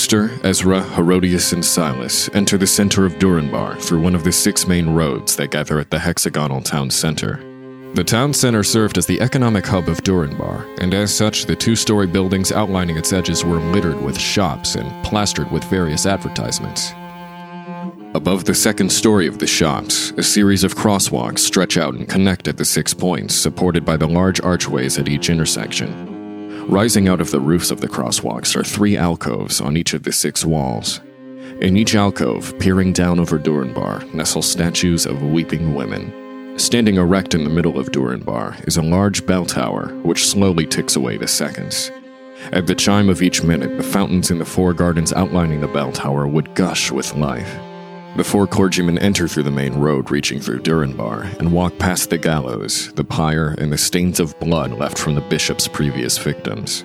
Alistair, Ezra, Herodias, and Silas enter the center of Durinbar through one of the six main roads that gather at the hexagonal town center. The town center served as the economic hub of Durinbar, and as such, the two story buildings outlining its edges were littered with shops and plastered with various advertisements. Above the second story of the shops, a series of crosswalks stretch out and connect at the six points, supported by the large archways at each intersection. Rising out of the roofs of the crosswalks are three alcoves on each of the six walls. In each alcove, peering down over Durinbar, nestle statues of weeping women. Standing erect in the middle of Durinbar is a large bell tower, which slowly ticks away the seconds. At the chime of each minute, the fountains in the four gardens outlining the bell tower would gush with life. The four clergymen enter through the main road reaching through Durinbar and walk past the gallows, the pyre, and the stains of blood left from the bishop's previous victims.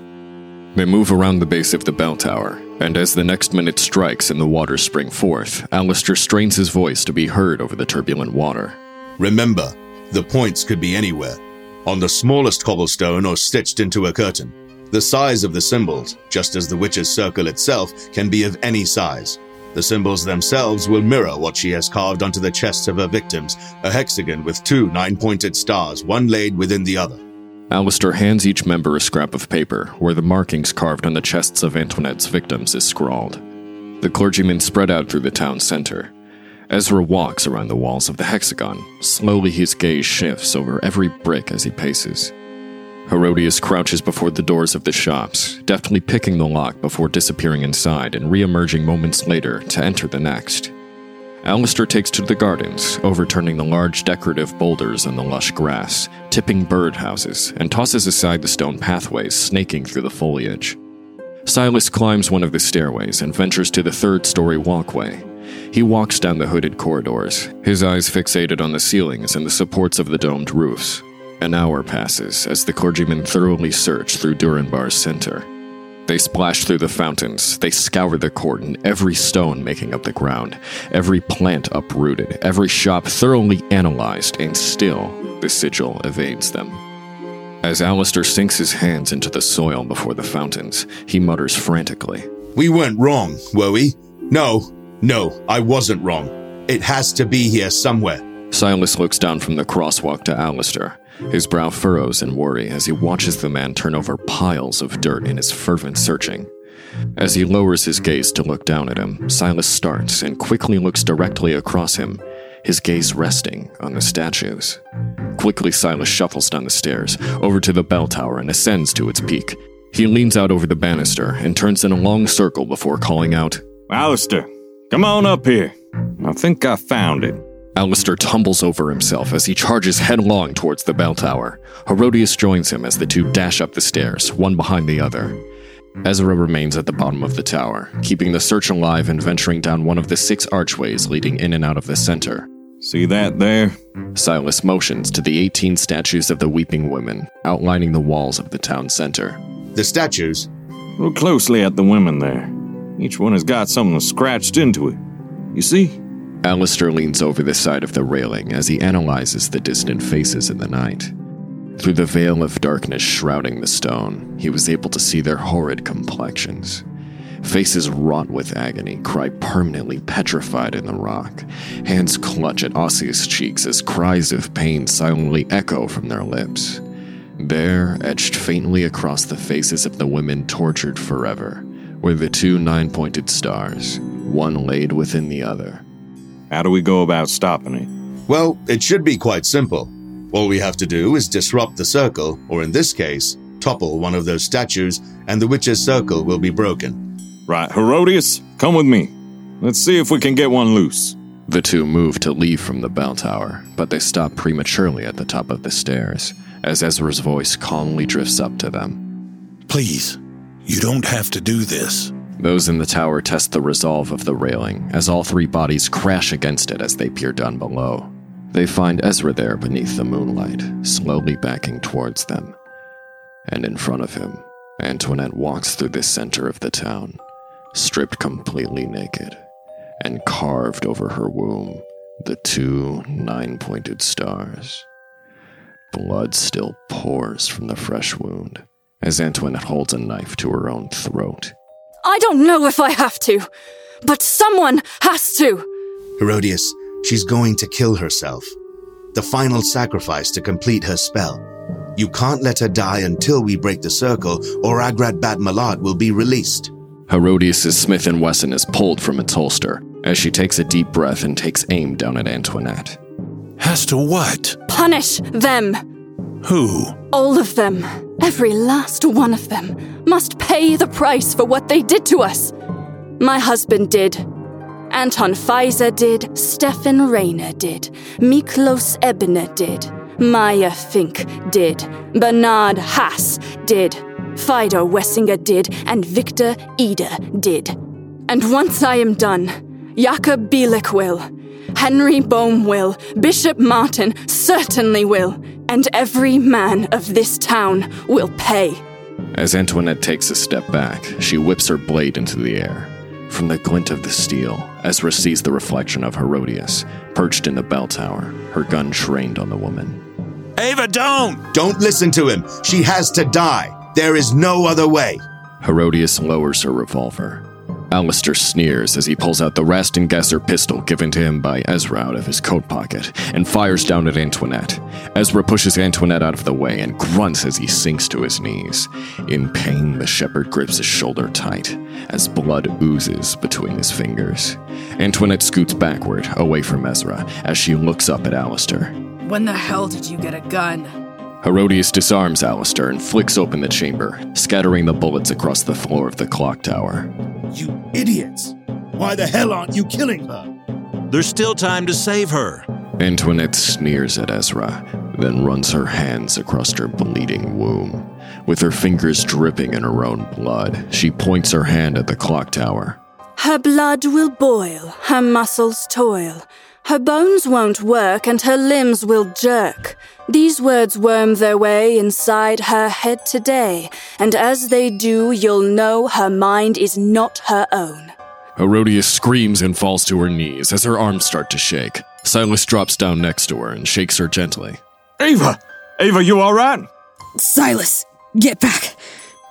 They move around the base of the bell tower, and as the next minute strikes and the waters spring forth, Alistair strains his voice to be heard over the turbulent water. Remember, the points could be anywhere on the smallest cobblestone or stitched into a curtain. The size of the symbols, just as the witch's circle itself, can be of any size. The symbols themselves will mirror what she has carved onto the chests of her victims a hexagon with two nine pointed stars, one laid within the other. Alistair hands each member a scrap of paper where the markings carved on the chests of Antoinette's victims is scrawled. The clergymen spread out through the town center. Ezra walks around the walls of the hexagon. Slowly, his gaze shifts over every brick as he paces. Herodias crouches before the doors of the shops, deftly picking the lock before disappearing inside and re-emerging moments later to enter the next. Alistair takes to the gardens, overturning the large decorative boulders in the lush grass, tipping bird houses, and tosses aside the stone pathways snaking through the foliage. Silas climbs one of the stairways and ventures to the third story walkway. He walks down the hooded corridors, his eyes fixated on the ceilings and the supports of the domed roofs, an hour passes as the clergymen thoroughly search through Durinbar's center. They splash through the fountains, they scour the court and every stone making up the ground, every plant uprooted, every shop thoroughly analyzed, and still the sigil evades them. As Alistair sinks his hands into the soil before the fountains, he mutters frantically. We weren't wrong, were we? No, no, I wasn't wrong. It has to be here somewhere. Silas looks down from the crosswalk to Alistair. His brow furrows in worry as he watches the man turn over piles of dirt in his fervent searching. As he lowers his gaze to look down at him, Silas starts and quickly looks directly across him, his gaze resting on the statues. Quickly, Silas shuffles down the stairs, over to the bell tower, and ascends to its peak. He leans out over the banister and turns in a long circle before calling out, Alistair, come on up here. I think I found it. Alistair tumbles over himself as he charges headlong towards the bell tower. Herodias joins him as the two dash up the stairs, one behind the other. Ezra remains at the bottom of the tower, keeping the search alive and venturing down one of the six archways leading in and out of the center. See that there? Silas motions to the 18 statues of the weeping women, outlining the walls of the town center. The statues? Look closely at the women there. Each one has got something scratched into it. You see? Alistair leans over the side of the railing as he analyzes the distant faces in the night. Through the veil of darkness shrouding the stone, he was able to see their horrid complexions. Faces wrought with agony, cry permanently petrified in the rock. Hands clutch at osseous cheeks as cries of pain silently echo from their lips. There, etched faintly across the faces of the women tortured forever, were the two nine pointed stars, one laid within the other. How do we go about stopping it? Well, it should be quite simple. All we have to do is disrupt the circle, or in this case, topple one of those statues, and the witch's circle will be broken. Right, Herodias, come with me. Let's see if we can get one loose. The two move to leave from the bell tower, but they stop prematurely at the top of the stairs, as Ezra's voice calmly drifts up to them. Please, you don't have to do this. Those in the tower test the resolve of the railing as all three bodies crash against it as they peer down below. They find Ezra there beneath the moonlight, slowly backing towards them. And in front of him, Antoinette walks through the center of the town, stripped completely naked, and carved over her womb the two nine pointed stars. Blood still pours from the fresh wound as Antoinette holds a knife to her own throat I don't know if I have to, but someone has to. Herodias, she's going to kill herself. The final sacrifice to complete her spell. You can't let her die until we break the circle, or Agrat Bat Mahlat will be released. Herodias' Smith & Wesson is pulled from its holster as she takes a deep breath and takes aim down at Antoinette. Has to what? Punish them. Who? All of them. Every last one of them must pay the price for what they did to us. My husband did. Anton Pfizer did. Stefan Rayner did. Miklos Ebner did. Maya Fink did. Bernard Haas did. Fido Wessinger did. And Victor Eder did. And once I am done, Jakob Bielik will. Henry Bohm will. Bishop Martin certainly will. And every man of this town will pay. As Antoinette takes a step back, she whips her blade into the air. From the glint of the steel, Ezra sees the reflection of Herodias, perched in the bell tower, her gun trained on the woman. Ava, don't! Don't listen to him. She has to die. There is no other way. Herodias lowers her revolver. Alistair sneers as he pulls out the Rast & Gasser pistol given to him by Ezra out of his coat pocket and fires down at Antoinette. Ezra pushes Antoinette out of the way and grunts as he sinks to his knees. In pain, the shepherd grips his shoulder tight as blood oozes between his fingers. Antoinette scoots backward, away from Ezra, as she looks up at Alistair. When the hell did you get a gun? Herodias disarms Alistair and flicks open the chamber, scattering the bullets across the floor of the clock tower. You idiots! Why the hell aren't you killing her? There's still time to save her. Antoinette sneers at Ezra, then runs her hands across her bleeding womb. With her fingers dripping in her own blood, she points her hand at the clock tower. Her blood will boil, her muscles toil. Her bones won't work and her limbs will jerk. These words worm their way inside her head today, and as they do, you'll know her mind is not her own. Herodias screams and falls to her knees as her arms start to shake. Silas drops down next to her and shakes her gently. Ava! Ava, you alright? Silas, get back.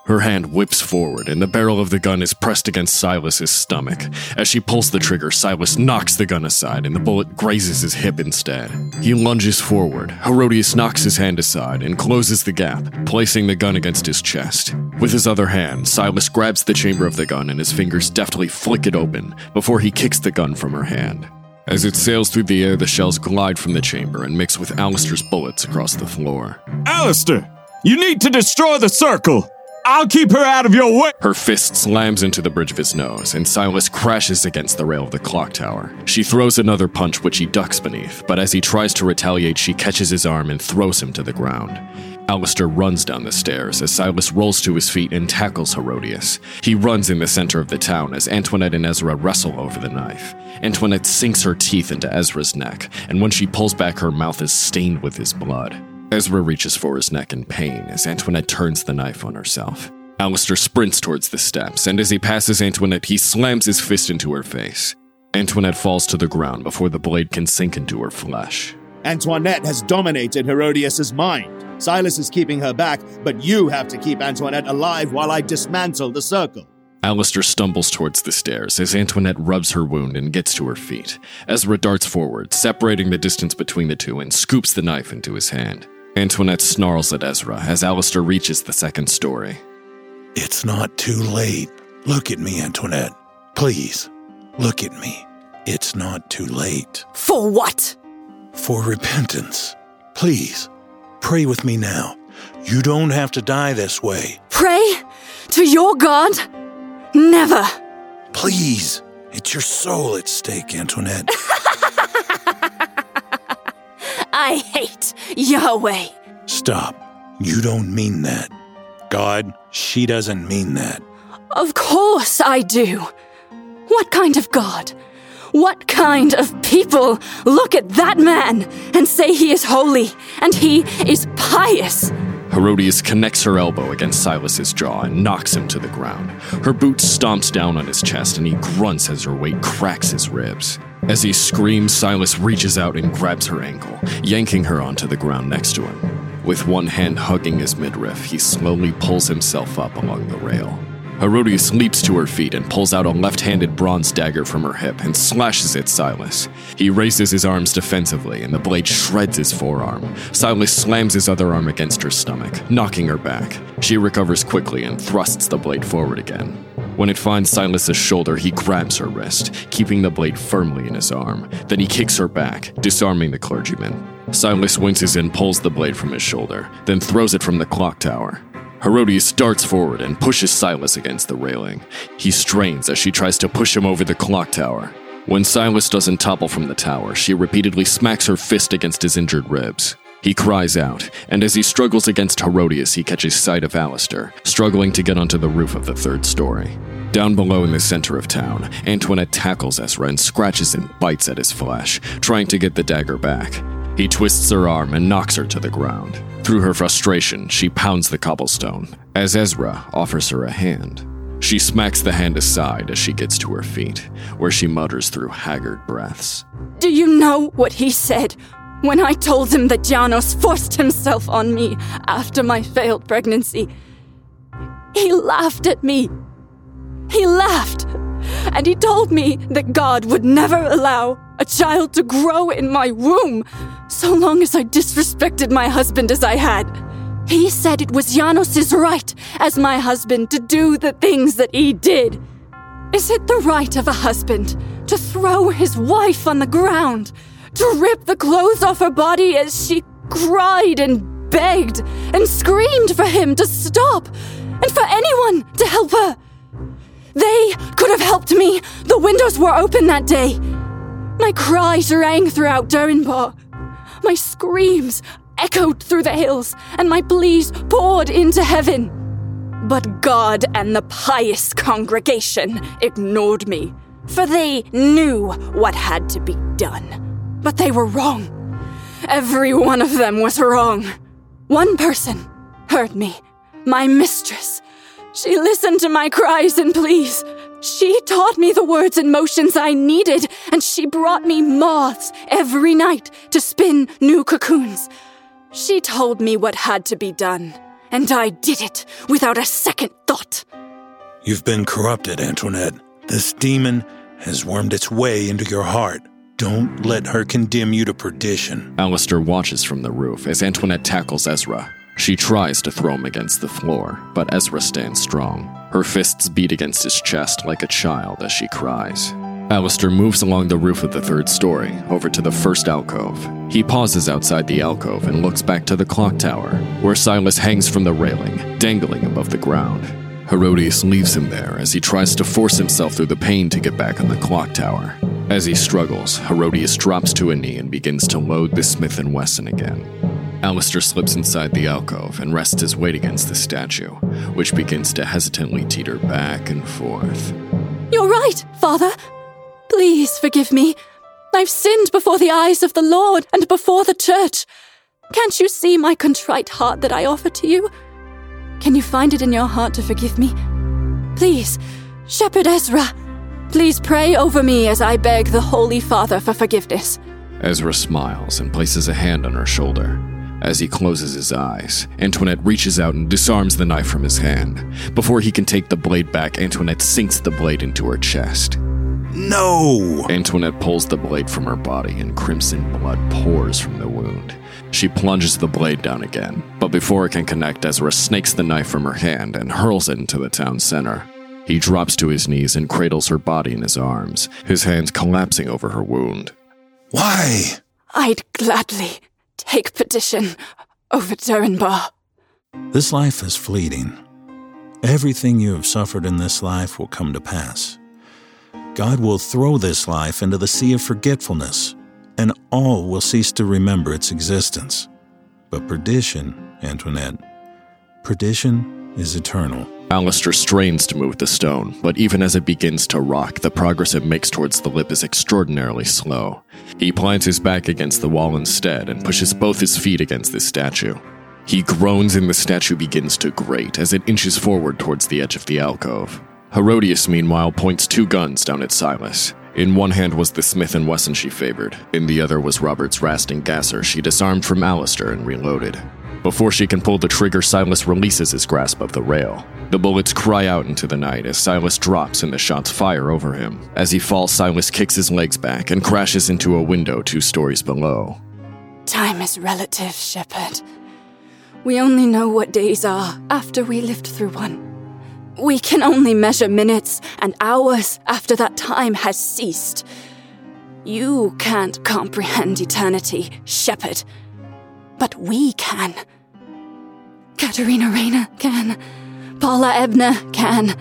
Her hand whips forward, and the barrel of the gun is pressed against Silas's stomach. As she pulls the trigger, Silas knocks the gun aside, and the bullet grazes his hip instead. He lunges forward. Herodias knocks his hand aside and closes the gap, placing the gun against his chest. With his other hand, Silas grabs the chamber of the gun, and his fingers deftly flick it open before he kicks the gun from her hand. As it sails through the air, the shells glide from the chamber and mix with Alistair's bullets across the floor. Alistair! You need to destroy the circle! I'll keep her out of your way! Her fist slams into the bridge of his nose, and Silas crashes against the rail of the clock tower. She throws another punch, which he ducks beneath, but as he tries to retaliate, she catches his arm and throws him to the ground. Alistair runs down the stairs as Silas rolls to his feet and tackles Herodias. He runs in the center of the town as Antoinette and Ezra wrestle over the knife. Antoinette sinks her teeth into Ezra's neck, and when she pulls back, her mouth is stained with his blood. Ezra reaches for his neck in pain as Antoinette turns the knife on herself. Alistair sprints towards the steps, and as he passes Antoinette, he slams his fist into her face. Antoinette falls to the ground before the blade can sink into her flesh. Antoinette has dominated Herodias' mind. Silas is keeping her back, but you have to keep Antoinette alive while I dismantle the circle. Alistair stumbles towards the stairs as Antoinette rubs her wound and gets to her feet. Ezra darts forward, separating the distance between the two, and scoops the knife into his hand. Antoinette snarls at Ezra as Alistair reaches the second story. It's not too late. Look at me, Antoinette. Please, look at me. It's not too late. For what? For repentance. Please, pray with me now. You don't have to die this way. Pray to your God? Never. Please. It's your soul at stake, Antoinette. I hate Yahweh. Stop. You don't mean that. God, she doesn't mean that. Of course I do. What kind of God? What kind of people look at that man and say he is holy and he is pious? Herodias connects her elbow against Silas's jaw and knocks him to the ground. Her boot stomps down on his chest and he grunts as her weight cracks his ribs. As he screams, Silas reaches out and grabs her ankle, yanking her onto the ground next to him. With one hand hugging his midriff, he slowly pulls himself up along the rail. Herodias leaps to her feet and pulls out a left handed bronze dagger from her hip and slashes at Silas. He raises his arms defensively, and the blade shreds his forearm. Silas slams his other arm against her stomach, knocking her back. She recovers quickly and thrusts the blade forward again. When it finds Silas's shoulder, he grabs her wrist, keeping the blade firmly in his arm. Then he kicks her back, disarming the clergyman. Silas winces and pulls the blade from his shoulder, then throws it from the clock tower. Herodias darts forward and pushes Silas against the railing. He strains as she tries to push him over the clock tower. When Silas doesn't topple from the tower, she repeatedly smacks her fist against his injured ribs. He cries out, and as he struggles against Herodias, he catches sight of Alistair, struggling to get onto the roof of the third story. Down below in the center of town, Antoinette tackles Ezra and scratches and bites at his flesh, trying to get the dagger back. He twists her arm and knocks her to the ground. Through her frustration, she pounds the cobblestone as Ezra offers her a hand. She smacks the hand aside as she gets to her feet, where she mutters through haggard breaths. Do you know what he said when I told him that Janos forced himself on me after my failed pregnancy? He laughed at me. He laughed. And he told me that God would never allow a child to grow in my womb so long as I disrespected my husband as I had. He said it was Janos's right as my husband to do the things that he did. Is it the right of a husband to throw his wife on the ground, to rip the clothes off her body as she cried and begged and screamed for him to stop, and for anyone to help her? They could have helped me. The windows were open that day. My cries rang throughout Durinbar. My screams echoed through the hills, and my pleas poured into heaven. But God and the pious congregation ignored me, for they knew what had to be done. But they were wrong. Every one of them was wrong. One person heard me, my mistress. She listened to my cries and pleas. She taught me the words and motions I needed, and she brought me moths every night to spin new cocoons. She told me what had to be done, and I did it without a second thought. You've been corrupted, Antoinette. This demon has wormed its way into your heart. Don't let her condemn you to perdition. Alistair watches from the roof as Antoinette tackles Ezra. She tries to throw him against the floor, but Ezra stands strong. Her fists beat against his chest like a child as she cries. Alistair moves along the roof of the third story, over to the first alcove. He pauses outside the alcove and looks back to the clock tower, where Silas hangs from the railing, dangling above the ground. Herodias leaves him there as he tries to force himself through the pain to get back on the clock tower. As he struggles, Herodias drops to a knee and begins to load the Smith & Wesson again. Alistair slips inside the alcove and rests his weight against the statue, which begins to hesitantly teeter back and forth. You're right, Father. Please forgive me. I've sinned before the eyes of the Lord and before the church. Can't you see my contrite heart that I offer to you? Can you find it in your heart to forgive me? Please, Shepherd Ezra, please pray over me as I beg the Holy Father for forgiveness. Ezra smiles and places a hand on her shoulder. As he closes his eyes, Antoinette reaches out and disarms the knife from his hand. Before he can take the blade back, Antoinette sinks the blade into her chest. No! Antoinette pulls the blade from her body, and crimson blood pours from the wound. She plunges the blade down again, but before it can connect, Ezra snakes the knife from her hand and hurls it into the town center. He drops to his knees and cradles her body in his arms, his hands collapsing over her wound. Why? I'd gladly take petition over Durinbar. This life is fleeting. Everything you have suffered in this life will come to pass. God will throw this life into the sea of forgetfulness, and all will cease to remember its existence. But perdition, Antoinette, perdition is eternal. Alistair strains to move the stone, but even as it begins to rock, the progress it makes towards the lip is extraordinarily slow. He plants his back against the wall instead and pushes both his feet against the statue. He groans and the statue begins to grate as it inches forward towards the edge of the alcove. Herodias, meanwhile, points two guns down at Silas. In one hand was the Smith & Wesson she favored. In the other was Robert's Rast and Gasser she disarmed from Alistair and reloaded. Before she can pull the trigger, Silas releases his grasp of the rail. The bullets cry out into the night as Silas drops and the shots fire over him. As he falls, Silas kicks his legs back and crashes into a window two stories below. Time is relative, Shepherd. We only know what days are after we lived through one. We can only measure minutes and hours after that time has ceased. You can't comprehend eternity, Shepherd. But we can. Katerina Rayner can. Paula Ebner can.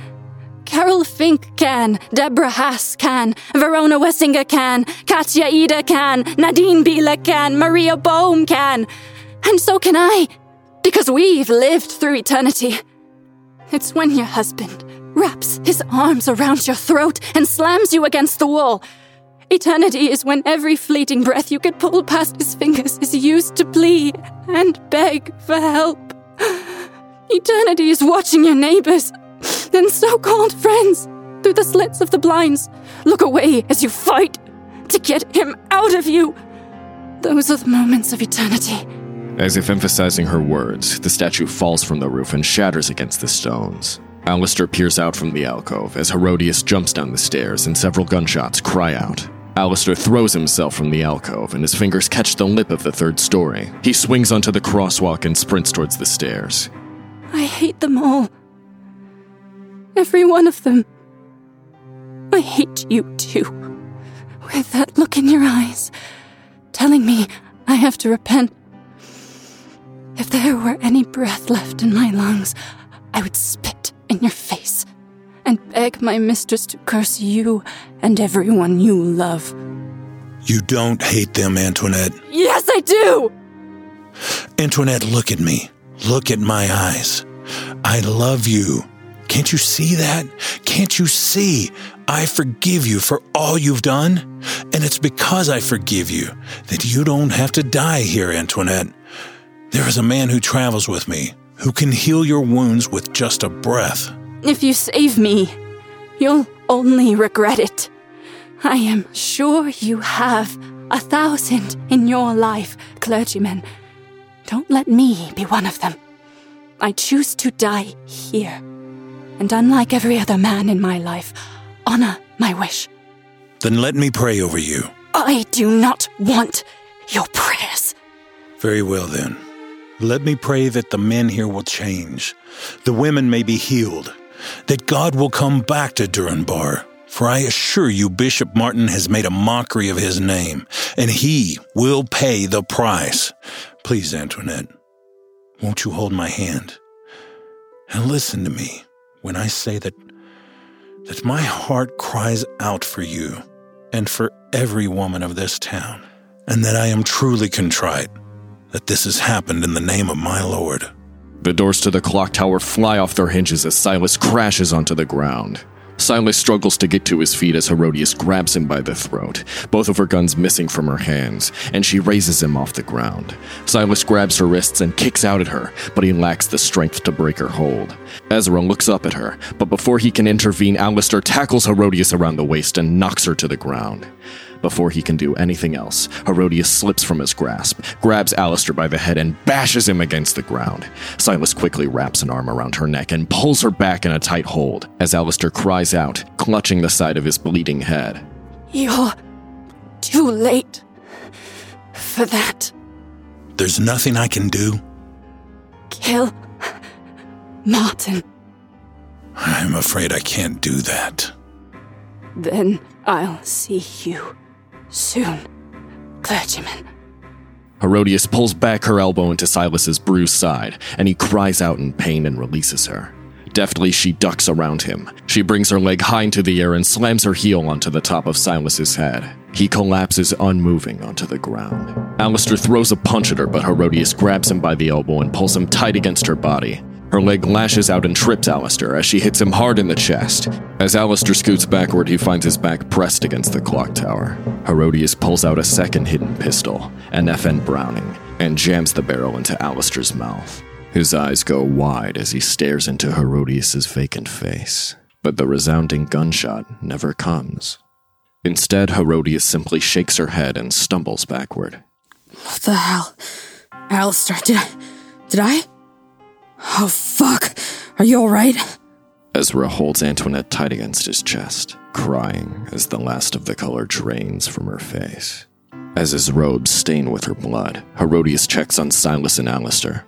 Carol Fink can. Deborah Haas can. Verona Wessinger can. Katja Ida can. Nadine Bieler can. Maria Bohm can. And so can I. Because we've lived through eternity. It's when your husband wraps his arms around your throat and slams you against the wall. Eternity is when every fleeting breath you can pull past his fingers is used to plead and beg for help. Eternity is watching your neighbors and so called friends through the slits of the blinds look away as you fight to get him out of you. Those are the moments of eternity. As if emphasizing her words, the statue falls from the roof and shatters against the stones. Alistair peers out from the alcove as Herodias jumps down the stairs and several gunshots cry out. Alistair throws himself from the alcove and his fingers catch the lip of the third story. He swings onto the crosswalk and sprints towards the stairs. I hate them all. Every one of them. I hate you too. With that look in your eyes, telling me I have to repent. If there were any breath left in my lungs, I would spit in your face and beg my mistress to curse you and everyone you love. You don't hate them, Antoinette. Yes, I do! Antoinette, look at me. Look at my eyes. I love you. Can't you see that? Can't you see? I forgive you for all you've done. And it's because I forgive you that you don't have to die here, Antoinette. There is a man who travels with me who can heal your wounds with just a breath. If you save me, you'll only regret it. I am sure you have a thousand in your life, clergymen. Don't let me be one of them. I choose to die here. And unlike every other man in my life, honor my wish. Then let me pray over you. I do not want your prayers. Very well, then. Let me pray that the men here will change, the women may be healed, that God will come back to Durinbar. For I assure you, Bishop Martin has made a mockery of his name, and he will pay the price. Please, Antoinette, won't you hold my hand? And listen to me when I say that, that my heart cries out for you and for every woman of this town, and that I am truly contrite that this has happened in the name of my Lord. The doors to the clock tower fly off their hinges as Silas crashes onto the ground. Silas struggles to get to his feet as Herodias grabs him by the throat, both of her guns missing from her hands, and she raises him off the ground. Silas grabs her wrists and kicks out at her, but he lacks the strength to break her hold. Ezra looks up at her, but before he can intervene, Alistair tackles Herodias around the waist and knocks her to the ground. Before he can do anything else, Herodias slips from his grasp, grabs Alistair by the head, and bashes him against the ground. Silas quickly wraps an arm around her neck and pulls her back in a tight hold as Alistair cries out, clutching the side of his bleeding head. You're too late for that. There's nothing I can do. Kill Martin. I'm afraid I can't do that. Then I'll see you soon, clergyman. Herodias pulls back her elbow into Silas's bruised side, and he cries out in pain and releases her. Deftly, she ducks around him. She brings her leg high into the air and slams her heel onto the top of Silas's head. He collapses unmoving onto the ground. Alistair throws a punch at her, but Herodias grabs him by the elbow and pulls him tight against her body. Her leg lashes out and trips Alistair as she hits him hard in the chest. As Alistair scoots backward, he finds his back pressed against the clock tower. Herodias pulls out a second hidden pistol, an FN Browning, and jams the barrel into Alistair's mouth. His eyes go wide as he stares into Herodias's vacant face, but the resounding gunshot never comes. Instead, Herodias simply shakes her head and stumbles backward. What the hell? Alistair, did I. Did I? Oh, fuck. Are you alright? Ezra holds Antoinette tight against his chest, crying as the last of the color drains from her face. As his robes stain with her blood, Herodias checks on Silas and Alistair.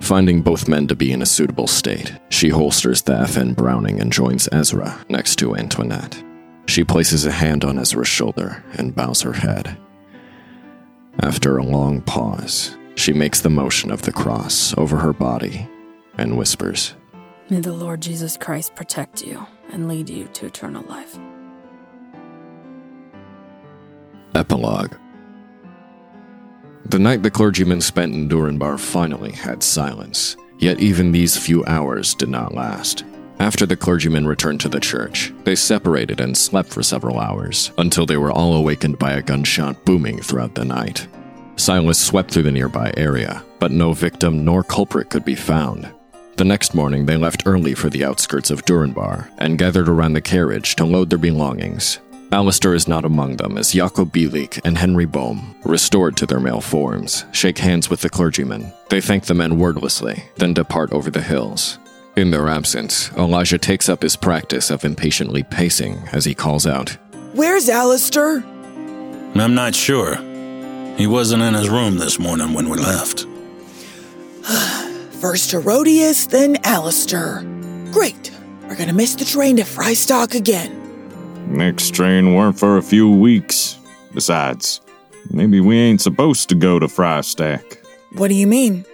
Finding both men to be in a suitable state, she holsters the FN Browning and joins Ezra next to Antoinette. She places a hand on Ezra's shoulder and bows her head. After a long pause, she makes the motion of the cross over her body and whispers, May the Lord Jesus Christ protect you and lead you to eternal life. Epilogue The night the clergyman spent in Durinbar finally had silence, yet even these few hours did not last. After the clergyman returned to the church, they separated and slept for several hours until they were all awakened by a gunshot booming throughout the night. Silas swept through the nearby area, but no victim nor culprit could be found. The next morning, they left early for the outskirts of Durinbar and gathered around the carriage to load their belongings. Alistair is not among them as Jakob Bielik and Henry Bohm, restored to their male forms, shake hands with the clergyman. They thank the men wordlessly, then depart over the hills. In their absence, Elijah takes up his practice of impatiently pacing as he calls out, Where's Alistair? I'm not sure. He wasn't in his room this morning when we left. First Herodias, then Alistair. Great. We're gonna miss the train to Frystock again. Next train weren't for a few weeks. Besides, maybe we ain't supposed to go to Frystack. What do you mean?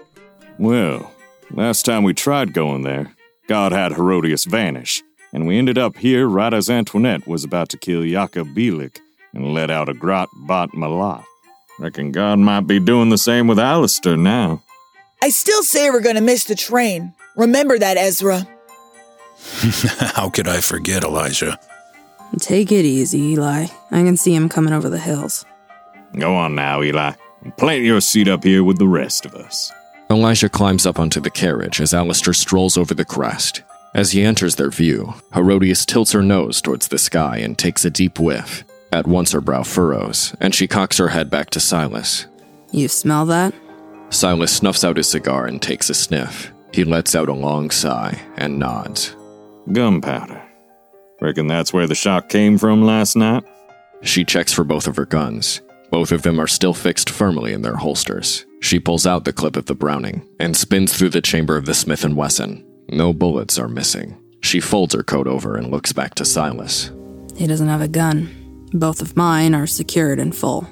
Well, last time we tried going there, God had Herodias vanish, and we ended up here right as Antoinette was about to kill Jakob Bielik and let out a grot bot malat. Reckon God might be doing the same with Alistair now. I still say we're gonna miss the train. Remember that, Ezra. How could I forget, Elijah? Take it easy, Eli. I can see him coming over the hills. Go on now, Eli, and plant your seat up here with the rest of us. Elijah climbs up onto the carriage as Alistair strolls over the crest. As he enters their view, Herodias tilts her nose towards the sky and takes a deep whiff. At once her brow furrows, and she cocks her head back to Silas. You smell that? Silas snuffs out his cigar and takes a sniff. He lets out a long sigh and nods. Gunpowder. Reckon that's where the shot came from last night? She checks for both of her guns. Both of them are still fixed firmly in their holsters. She pulls out the clip of the Browning and spins through the chamber of the Smith & Wesson. No bullets are missing. She folds her coat over and looks back to Silas. He doesn't have a gun. Both of mine are secured in full.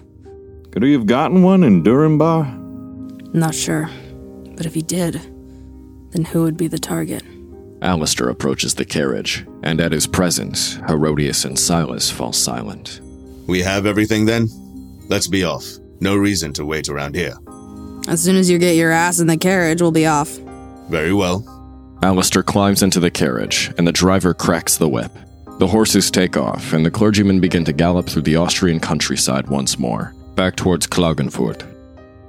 Could he have gotten one in Durinbar? Not sure. But if he did, then who would be the target? Alistair approaches the carriage, and at his presence, Herodias and Silas fall silent. We have everything then? Let's be off. No reason to wait around here. As soon as you get your ass in the carriage, we'll be off. Very well. Alistair climbs into the carriage, and the driver cracks the whip. The horses take off, and the clergymen begin to gallop through the Austrian countryside once more, back towards Klagenfurt.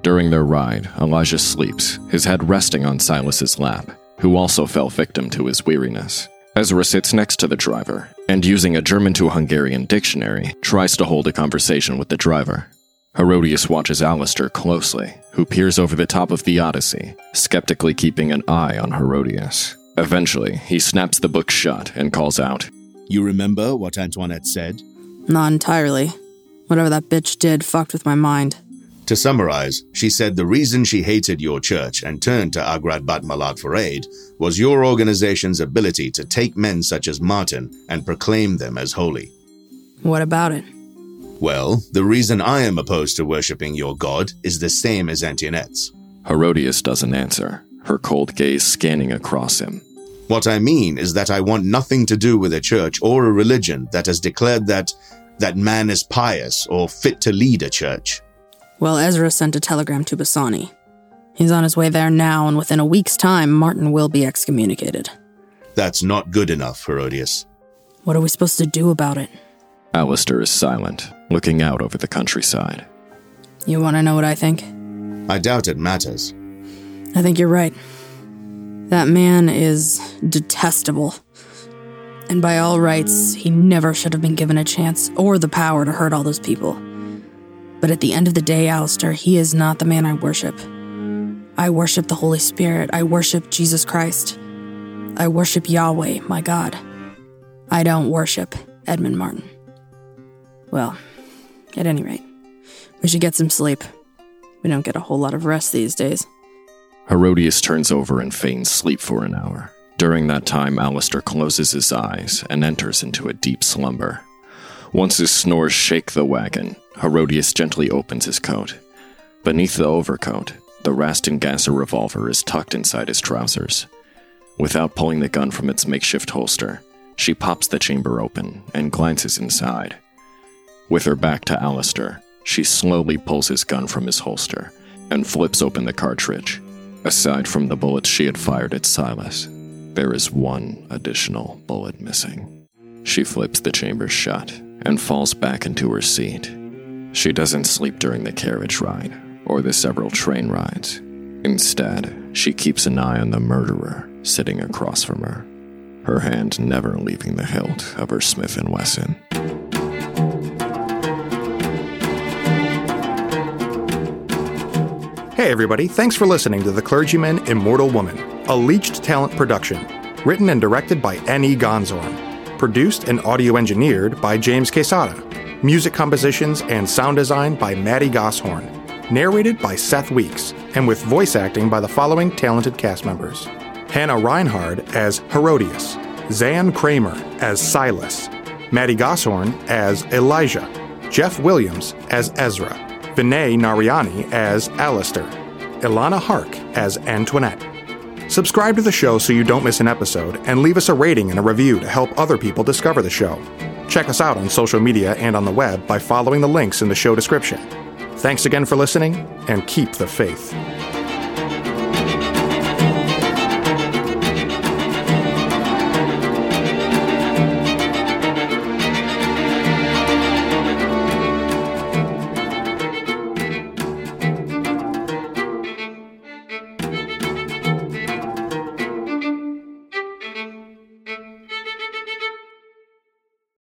During their ride, Elijah sleeps, his head resting on Silas's lap, who also fell victim to his weariness. Ezra sits next to the driver, and using a German to Hungarian dictionary, tries to hold a conversation with the driver. Herodias watches Alistair closely, who peers over the top of the Odyssey, skeptically keeping an eye on Herodias. Eventually, he snaps the book shut and calls out, You remember what Antoinette said? Not entirely. Whatever that bitch did fucked with my mind. To summarize, she said the reason she hated your church and turned to Agrat Bat Mahlat for aid was your organization's ability to take men such as Martin and proclaim them as holy. What about it? Well, the reason I am opposed to worshipping your god is the same as Antoinette's. Herodias doesn't answer, her cold gaze scanning across him. What I mean is that I want nothing to do with a church or a religion that has declared that that man is pious or fit to lead a church. Well, Ezra sent a telegram to Bassani. He's on his way there now, and within a week's time, Martin will be excommunicated. That's not good enough, Herodias. What are we supposed to do about it? Alistair is silent, looking out over the countryside. You want to know what I think? I doubt it matters. I think you're right. That man is detestable. And by all rights, he never should have been given a chance or the power to hurt all those people. But at the end of the day, Alistair, he is not the man I worship. I worship the Holy Spirit. I worship Jesus Christ. I worship Yahweh, my God. I don't worship Edmund Martin. Well, at any rate, we should get some sleep. We don't get a whole lot of rest these days. Herodias turns over and feigns sleep for an hour. During that time, Alistair closes his eyes and enters into a deep slumber. Once his snores shake the wagon, Herodias gently opens his coat. Beneath the overcoat, the Rast & Gasser revolver is tucked inside his trousers. Without pulling the gun from its makeshift holster, she pops the chamber open and glances inside. With her back to Alistair, she slowly pulls his gun from his holster and flips open the cartridge. Aside from the bullets she had fired at Silas, there is one additional bullet missing. She flips the chamber shut and falls back into her seat. She doesn't sleep during the carriage ride or the several train rides. Instead, she keeps an eye on the murderer sitting across from her, her hand never leaving the hilt of her Smith & Wesson. Hey, everybody, thanks for listening to The Clergyman Immortal Woman, a Leached Talent production, written and directed by N.E. Gonzorn, produced and audio engineered by James Quesada, music compositions and sound design by Maddie Gosshorn, narrated by Seth Weeks, and with voice acting by the following talented cast members. Hannah Reinhard as Herodias, Zan Kramer as Silas, Maddie Gosshorn as Elijah, Jeff Williams as Ezra. Vinay Nariani as Alistair, Ilana Hark as Antoinette. Subscribe to the show so you don't miss an episode, and leave us a rating and a review to help other people discover the show. Check us out on social media and on the web by following the links in the show description. Thanks again for listening, and keep the faith.